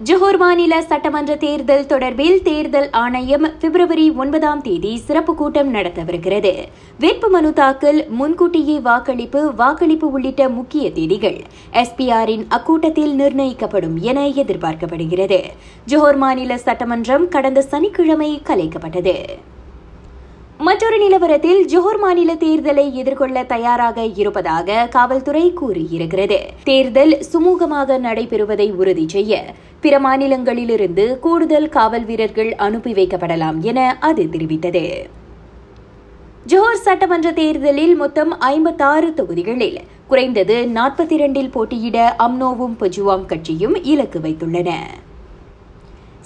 Johor மாநில சட்டமன்ற தேர்தல் தொடர்பில் தேர்தல் ஆணையம் பிப்ரவரி ஒன்பதாம் தேதி சிறப்பு கூட்டம் நடத்தவிருக்கிறது வேட்புமனு தாக்கல் முன்கூட்டியே வாக்களிப்பு வாக்களிப்பு உள்ளிட்ட முக்கிய தேதிகள் எஸ்பிஆரின் அக்கூட்டத்தில் நிர்ணயிக்கப்படும் என எதிர்பார்க்கப்படுகிறது. ஜோஹர் மாநில சட்டமன்றம் கடந்த சனிக்கிழமை கலைக்கப்பட்டது. மற்றொரு நிலவரத்தில் ஜோஹர் மாநில தேர்தலை எதிர்கொள்ள தயாராக இருப்பதாக காவல்துறை கூறியிருக்கிறது. தேர்தல் சுமூகமாக நடைபெறுவதை உறுதி செய்ய பிற மாநிலங்களிலிருந்து கூடுதல் காவல் வீரர்கள் அனுப்பி வைக்கப்படலாம் என அது தெரிவித்தது. ஜோஹர் சட்டமன்ற தேர்தலில் மொத்தம் ஐம்பத்தாறு தொகுதிகளில் குறைந்தது நாற்பத்தி இரண்டில் போட்டியிட அம்னோவும் பஜுவாம் கட்சியும் இலக்கு வைத்துள்ளன.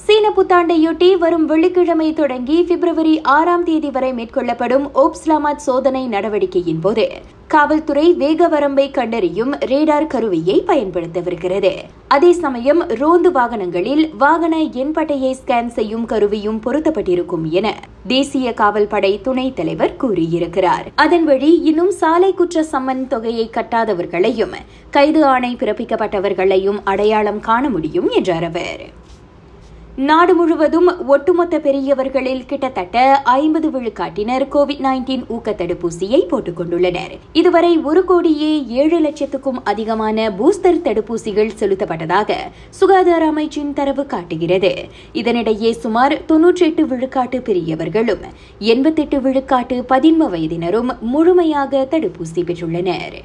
சீன புத்தாண்டையொட்டி வரும் வெள்ளிக்கிழமை தொடங்கி பிப்ரவரி ஆறாம் தேதி வரை மேற்கொள்ளப்படும் ஓப்ஸ்லாமாத் சோதனை நடவடிக்கையின் போது காவல்துறை வேக வரம்பை கண்டறியும் ரேடார் கருவியை பயன்படுத்தவிருக்கிறது அதே சமயம் ரோந்து வாகனங்களில் வாகன எண்பட்டையை ஸ்கேன் செய்யும் கருவியும் பொருத்தப்பட்டிருக்கும் என தேசிய காவல் படை துணைத் தலைவர் கூறியிருக்கிறார். அதன் வழி இன்னும் சாலை குற்ற சம்மன் தொகையை கட்டாதவர்களையும் கைது ஆணை பிறப்பிக்கப்பட்டவர்களையும் அடையாளம் காண முடியும் என்றார் அவர். நாடு முழுவதும் ஒட்டுமொத்த பெரியவர்களில் கிட்டத்தட்ட ஐம்பது விழுக்காட்டினர் கோவிட் நைன்டீன் ஊக்க தடுப்பூசியை போட்டுக் கொண்டுள்ளனர். இதுவரை ஒரு கோடியே ஏழு லட்சத்துக்கும் அதிகமான பூஸ்டர் தடுப்பூசிகள் செலுத்தப்பட்டதாக சுகாதார அமைச்சின் தரவு காட்டுகிறது. இதனிடையே சுமார் தொன்னூற்றி எட்டு விழுக்காட்டு பெரியவர்களும் எண்பத்தெட்டு விழுக்காட்டு பதின்ம வயதினரும் முழுமையாக தடுப்பூசி பெற்றுள்ளனர்.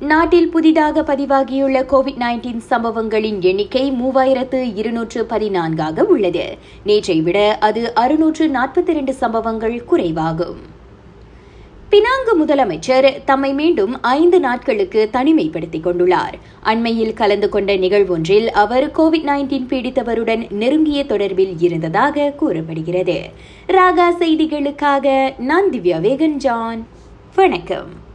நாட்டில் புதிதாக பதிவாகியுள்ள கோவிட் நைன்டீன் சம்பவங்களின் எண்ணிக்கை மூவாயிரத்து இருநூற்று பதினான்காக உள்ளது. நேற்றை விட அது அறுநூற்று நாற்பத்தி இரண்டு சம்பவங்கள் குறைவாகும். பினாங்கு முதலமைச்சர் தம்மை மீண்டும் ஐந்து நாட்களுக்கு தனிமைப்படுத்திக் கொண்டுள்ளார். அண்மையில் கலந்து கொண்ட நிகழ்வொன்றில் அவர் கோவிட் நைன்டீன் பீடித்தவருடன் நெருங்கிய தொடர்பில் இருந்ததாக கூறப்படுகிறது. ராகா செய்திகளுக்காக நான் திவ்யா வேகன் ஜான் வணக்கம்.